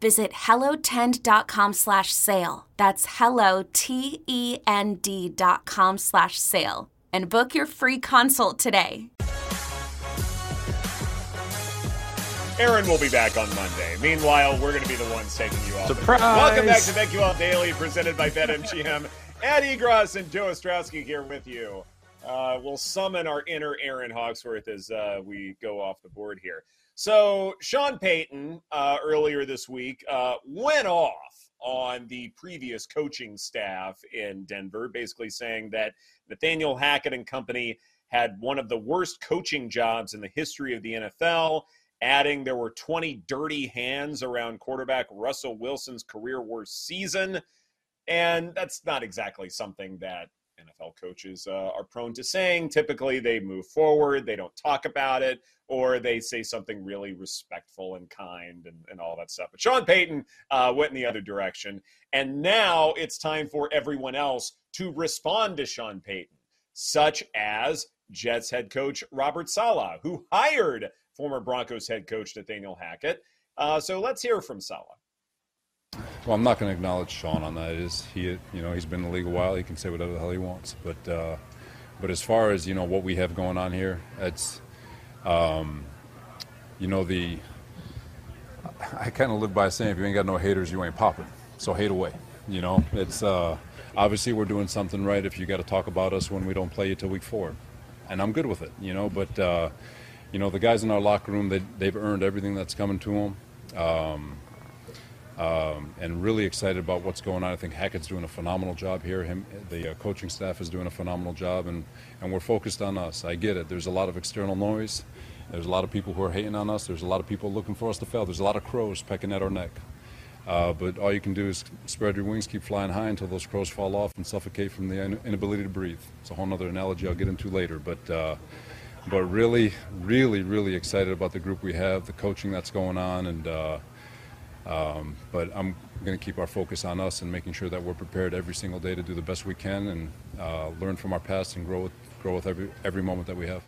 Visit hellotend.com slash sale. That's hello, T-E-N-D dot com slash sale. And book your free consult today. Aaron will be back on Monday. Meanwhile, we're going to be the ones taking you off. Surprise! Welcome back to BetQL Daily, presented by BetMGM. Ed Egros and Joe Ostrowski here with you. Uh, we'll summon our inner Aaron Hawksworth as uh, we go off the board here. So, Sean Payton uh, earlier this week uh, went off on the previous coaching staff in Denver, basically saying that Nathaniel Hackett and company had one of the worst coaching jobs in the history of the NFL adding there were 20 dirty hands around quarterback Russell Wilson's career worst season. And that's not exactly something that NFL coaches uh, are prone to saying. Typically, they move forward, they don't talk about it, or they say something really respectful and kind and, and all that stuff. But Sean Payton uh, went in the other direction. And now it's time for everyone else to respond to Sean Payton, such as Jets head coach Robert Saleh, who hired former Broncos head coach Nathaniel Hackett. Uh, so let's hear from Saleh. Well, I'm not going to acknowledge Sean on that. Is he, you know, he's been in the league a while. He can say whatever the hell he wants. But, uh, but as far as you know, what we have going on here, it's, um, you know, the. I kind of live by saying, if you ain't got no haters, you ain't popping. So hate away. You know, it's uh, obviously we're doing something right. If you got to talk about us when we don't play you till week four, and I'm good with it. You know, but. Uh, you know, the guys in our locker room, they, they've earned everything that's coming to them. Um, um, and really excited about what's going on. I think Hackett's doing a phenomenal job here. Him, the uh, coaching staff is doing a phenomenal job, and, and we're focused on us. I get it. There's a lot of external noise. There's a lot of people who are hating on us. There's a lot of people looking for us to fail. There's a lot of crows pecking at our neck. Uh, but all you can do is spread your wings, keep flying high until those crows fall off and suffocate from the inability to breathe. It's a whole other analogy I'll get into later. But uh, but really, really, really excited about the group we have, the coaching that's going on, and uh, um, but I'm going to keep our focus on us and making sure that we're prepared every single day to do the best we can and uh, learn from our past and grow with, grow with every every moment that we have.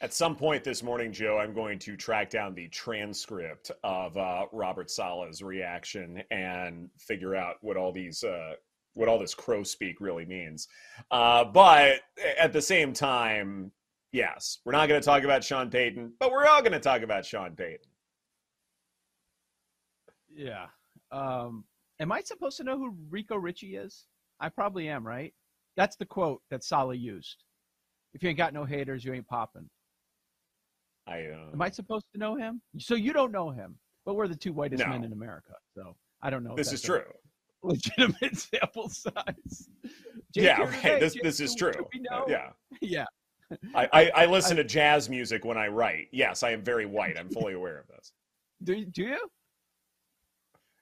At some point this morning, Joe, I'm going to track down the transcript of uh, Robert Saleh's reaction and figure out what all these uh, what all this crow speak really means. Uh, but at the same time, yes, we're not going to talk about Sean Payton, but we're all going to talk about Sean Payton. Yeah. Um, am I supposed to know who Rico Richie is? I probably am, right? That's the quote that Saleh used. If you ain't got no haters, you ain't popping. I uh... am I supposed to know him? So you don't know him, but we're the two whitest no. men in America. So I don't know. This is true legitimate sample size. yeah, right. This this is true. Uh, yeah, yeah. I, I, I listen I, to jazz music when I write. Yes, I am very white. I'm fully aware of this. Do you, do you?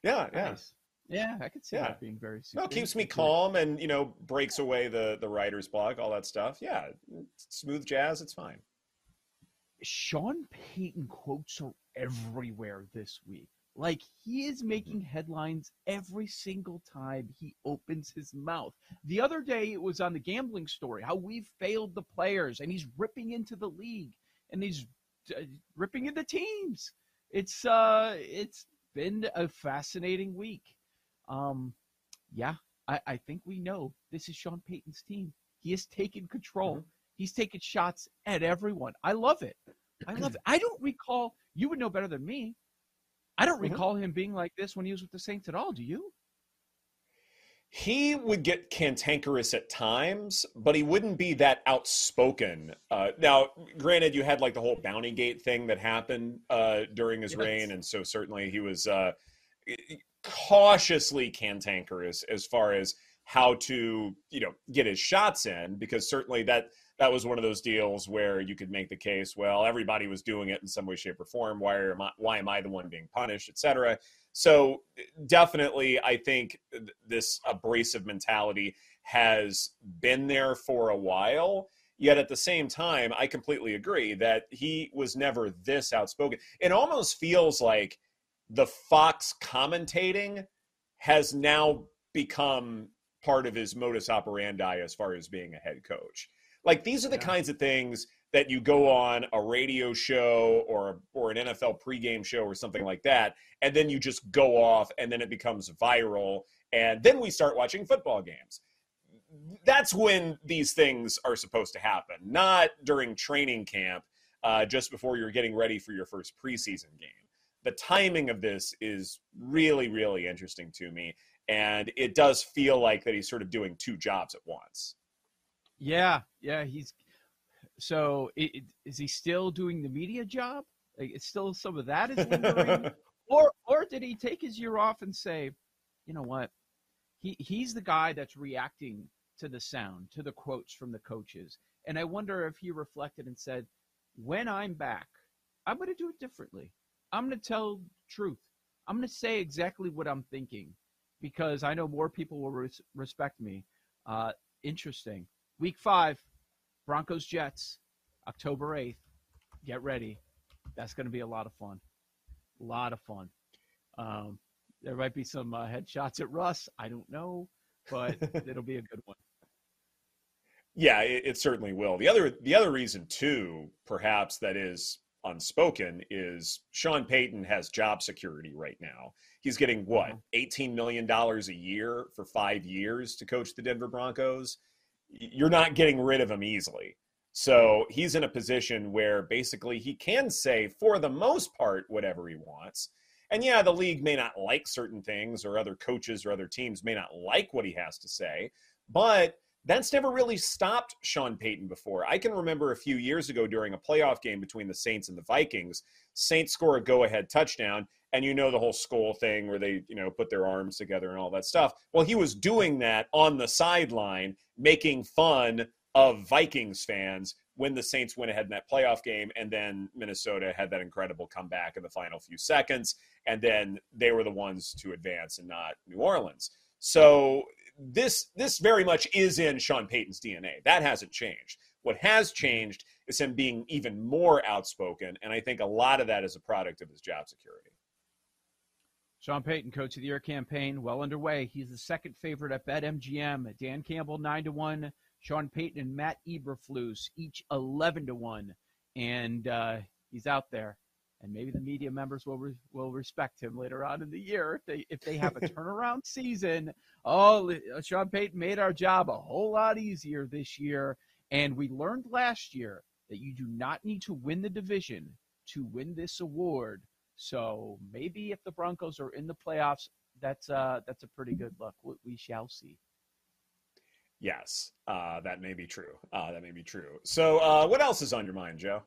Yeah, yeah. Nice. Yeah, I could see yeah. that being very. Well, it keeps me calm and you know breaks away the the writer's block, all that stuff. Yeah, smooth jazz, it's fine. Sean Payton quotes are everywhere this week. Like he is making headlines every single time he opens his mouth. The other day it was on the gambling story how we've failed the players and he's ripping into the league and he's uh, ripping into teams. It's uh it's been a fascinating week. Um yeah, I, I think we know this is Sean Payton's team. He has taken control. Mm-hmm. He's taken shots at everyone. I love it. I love it. I don't recall you would know better than me. I don't mm-hmm. recall him being like this when he was with the Saints at all. Do you? He would get cantankerous at times, but he wouldn't be that outspoken. Uh, now, granted, you had like the whole Bounty Gate thing that happened uh, during his yes. reign, and so certainly he was uh, cautiously cantankerous as far as how to, you know, get his shots in, because certainly that that was one of those deals where you could make the case, well, everybody was doing it in some way, shape, or form. Why am I, why am I the one being punished, et cetera? So definitely, I think this abrasive mentality has been there for a while. Yet at the same time, I completely agree that he was never this outspoken. It almost feels like the Fox commentating has now become part of his modus operandi as far as being a head coach. Like these are the yeah. kinds of things that you go on a radio show or or an NFL pregame show or something like that, and then you just go off, and then it becomes viral, and then we start watching football games. That's when these things are supposed to happen, not during training camp, uh, just before you're getting ready for your first preseason game. The timing of this is really, really interesting to me, and it does feel like that he's sort of doing two jobs at once. Yeah, yeah, he's so it, is he still doing the media job? Like, it's still some of that is lingering, or or did he take his year off and say, you know what, he he's the guy that's reacting to the sound, to the quotes from the coaches, and I wonder if he reflected and said, when I'm back, I'm going to do it differently. I'm going to tell truth. I'm going to say exactly what I'm thinking because I know more people will res- respect me. Uh, interesting. Week five, Broncos Jets, October 8th. Get ready. That's going to be a lot of fun. A lot of fun. Um, there might be some uh, headshots at Russ. I don't know, but it'll be a good one. Yeah, it, it, certainly will. The other the other reason too, perhaps that is unspoken, is Sean Payton has job security right now. He's getting what mm-hmm. eighteen million dollars a year for five years to coach the Denver Broncos you're not getting rid of him easily. So he's in a position where basically he can say, for the most part, whatever he wants. And yeah, the league may not like certain things, or other coaches or other teams may not like what he has to say, but that's never really stopped Sean Payton before. I can remember a few years ago during a playoff game between the Saints and the Vikings, Saints score a go ahead touchdown, and you know the whole skull thing where they you know put their arms together and all that stuff well he was doing that on the sideline making fun of vikings fans when the saints went ahead in that playoff game and then minnesota had that incredible comeback in the final few seconds and then they were the ones to advance and not new orleans. So this this very much is in sean payton's dna that hasn't changed. What has changed is him being even more outspoken and i think a lot of that is a product of his job security Sean Payton, Coach of the Year campaign, well underway. He's the second favorite at BetMGM. Dan Campbell, 9 to 1. Sean Payton and Matt Eberflus, each 11 to 1. And uh, he's out there. And maybe the media members will re- will respect him later on in the year if they if they have a turnaround season. Oh, Sean Payton made our job a whole lot easier this year, and we learned last year that you do not need to win the division to win this award. So maybe if the Broncos are in the playoffs, that's uh, that's a pretty good look. We shall see. Yes, uh, that may be true. Uh, that may be true. So, uh, what else is on your mind, Joe?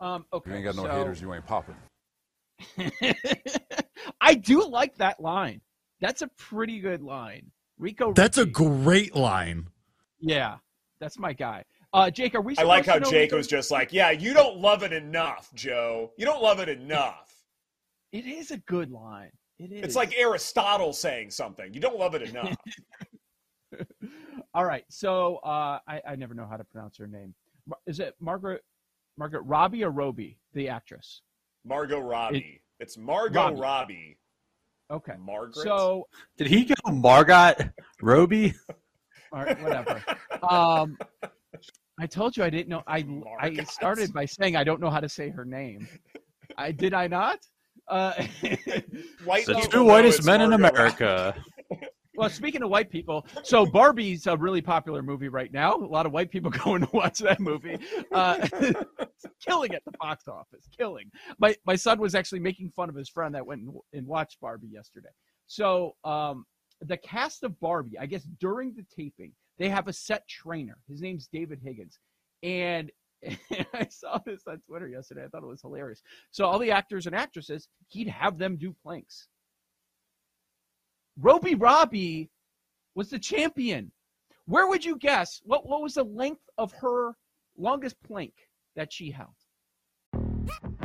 Um, okay, you ain't got no so... haters. You ain't popping. I do like that line. That's a pretty good line. Rico. That's a great line. Yeah, that's my guy. Uh, Jake, are we? I like how Jake was just like, "Yeah, you don't love it enough, Joe. You don't love it enough." It is a good line. It is. It's like Aristotle saying something. You don't love it enough. All right, so uh, I, I never know how to pronounce her name. Is it Margaret Margaret Robbie or Robbie, the actress? Margot Robbie. It, It's Margot Robbie. Robbie. Okay. Margaret. So, Did he go Margot Roby? all right, whatever. um, I told you I didn't know. I I started by saying I don't know how to say her name. I did I not? Uh, white The two whitest it's men in America. well, speaking of white people, so Barbie's a really popular movie right now. A lot of white people going to watch that movie. Uh, killing at the box office, killing. My my son was actually making fun of his friend that went and, and watched Barbie yesterday. So um, the cast of Barbie, I guess during the taping, they have a set trainer. His name's David Higgins, and I saw this on Twitter yesterday. I thought it was hilarious. So all the actors and actresses, he'd have them do planks. Roby Robbie was the champion. Where would you guess? What what was the length of her longest plank that she held?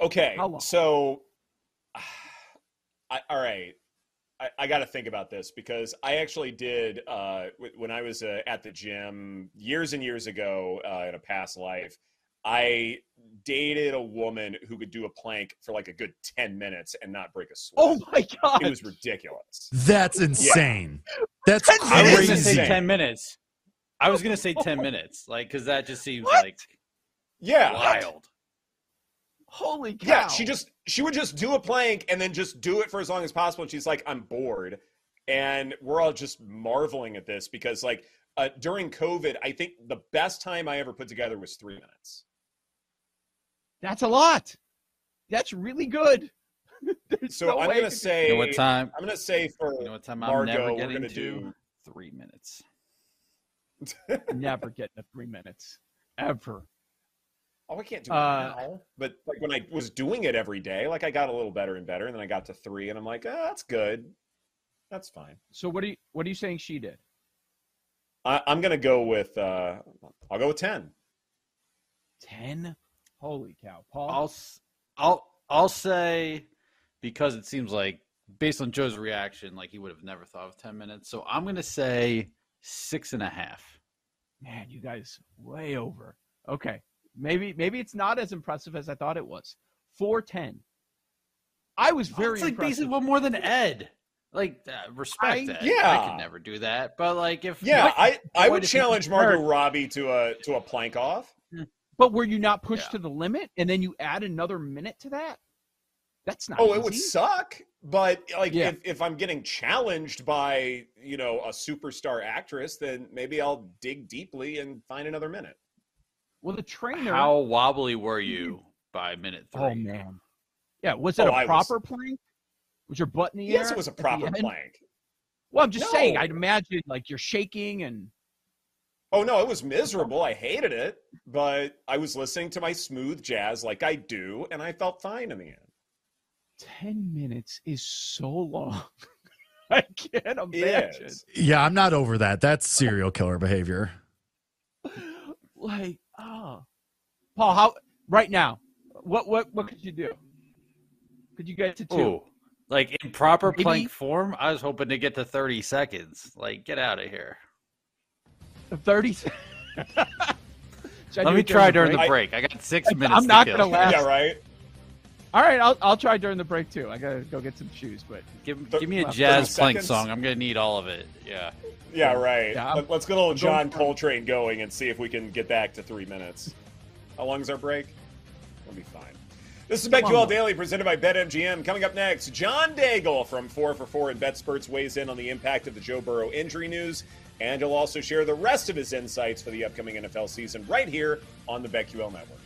Okay, so I, all right, I, I got to think about this because I actually did uh, w- when I was uh, at the gym years and years ago uh, in a past life. I dated a woman who could do a plank for like a good ten minutes and not break a sweat. Oh my god, it was ridiculous. That's insane. That's I was gonna crazy. say ten minutes. I was gonna say ten minutes, like because that just seems like Yeah, wild. Holy cow! Yeah, she just she would just do a plank and then just do it for as long as possible. And she's like, I'm bored, and we're all just marveling at this because like uh, during COVID, I think the best time I ever put together was three minutes. That's a lot. That's really good. So no I'm way gonna say You know what time? I'm gonna say for You know what time I'm Margot, never we're getting gonna to? do Three minutes. never getting to three minutes ever. Oh, I can't do Uh, it now. But like when I was doing it every day, like I got a little better and better, and then I got to three, and I'm like, oh, that's good. That's fine. So what are you what are you saying she did? I, I'm gonna go with uh, I'll go with ten. Ten? Holy cow, Paul! I'll s- I'll I'll say because it seems like based on Joe's reaction, like he would have never thought of ten minutes. So I'm gonna say six and a half. Man, you guys way over. Okay, maybe maybe it's not as impressive as I thought it was. four ten. I was very It's like impressed. basically one more than Ed. Like uh, respect I- Ed. yeah. I could never do that. But like if Yeah, what- I, I would challenge was Margot? Robbie to a to a plank off. But were you not pushed to the limit, and then you add another minute to that? That's not. Oh, it would suck. But like, Yeah. if, if I'm getting challenged by you know a superstar actress, then maybe I'll dig deeply and find another minute. Well, the trainer. How wobbly were you by minute oh, three? Oh man. Yeah, was it Oh, a I was- proper plank? Was your butt in the air? Yes, it was a proper plank. Well, I'm just saying. I'd imagine like you're shaking and Oh no, it was miserable. I hated it, but I was listening to my smooth jazz like I do, and I felt fine in the end. ten minutes is so long. I can't imagine. Yeah, I'm not over that. That's serial killer behavior. Like, oh, Paul, how right now? What what what could you do? Could you get to two? Ooh. Like in proper Maybe- plank form, I was hoping to get to 30 seconds. Like, get out of here. Thirty. Let me try during the break. I got six minutes. I'm not to gonna kill. last. Yeah, right. All right, I'll I'll try during the break too. I gotta go get some shoes, but Give, give me a jazz plank seconds? song. I'm gonna need all of it. Yeah. Yeah, right. Yeah, Let, us get a little John Coltrane going and see if we can get back to three minutes. How long is our break? We'll be fine. This is BetQL. Daily presented by BetMGM. Coming up next, John Daigle from 4 for 4 and BetSperts weighs in on the impact of the Joe Burrow injury news, and he'll also share the rest of his insights for the upcoming NFL season right here on the BetQL Network.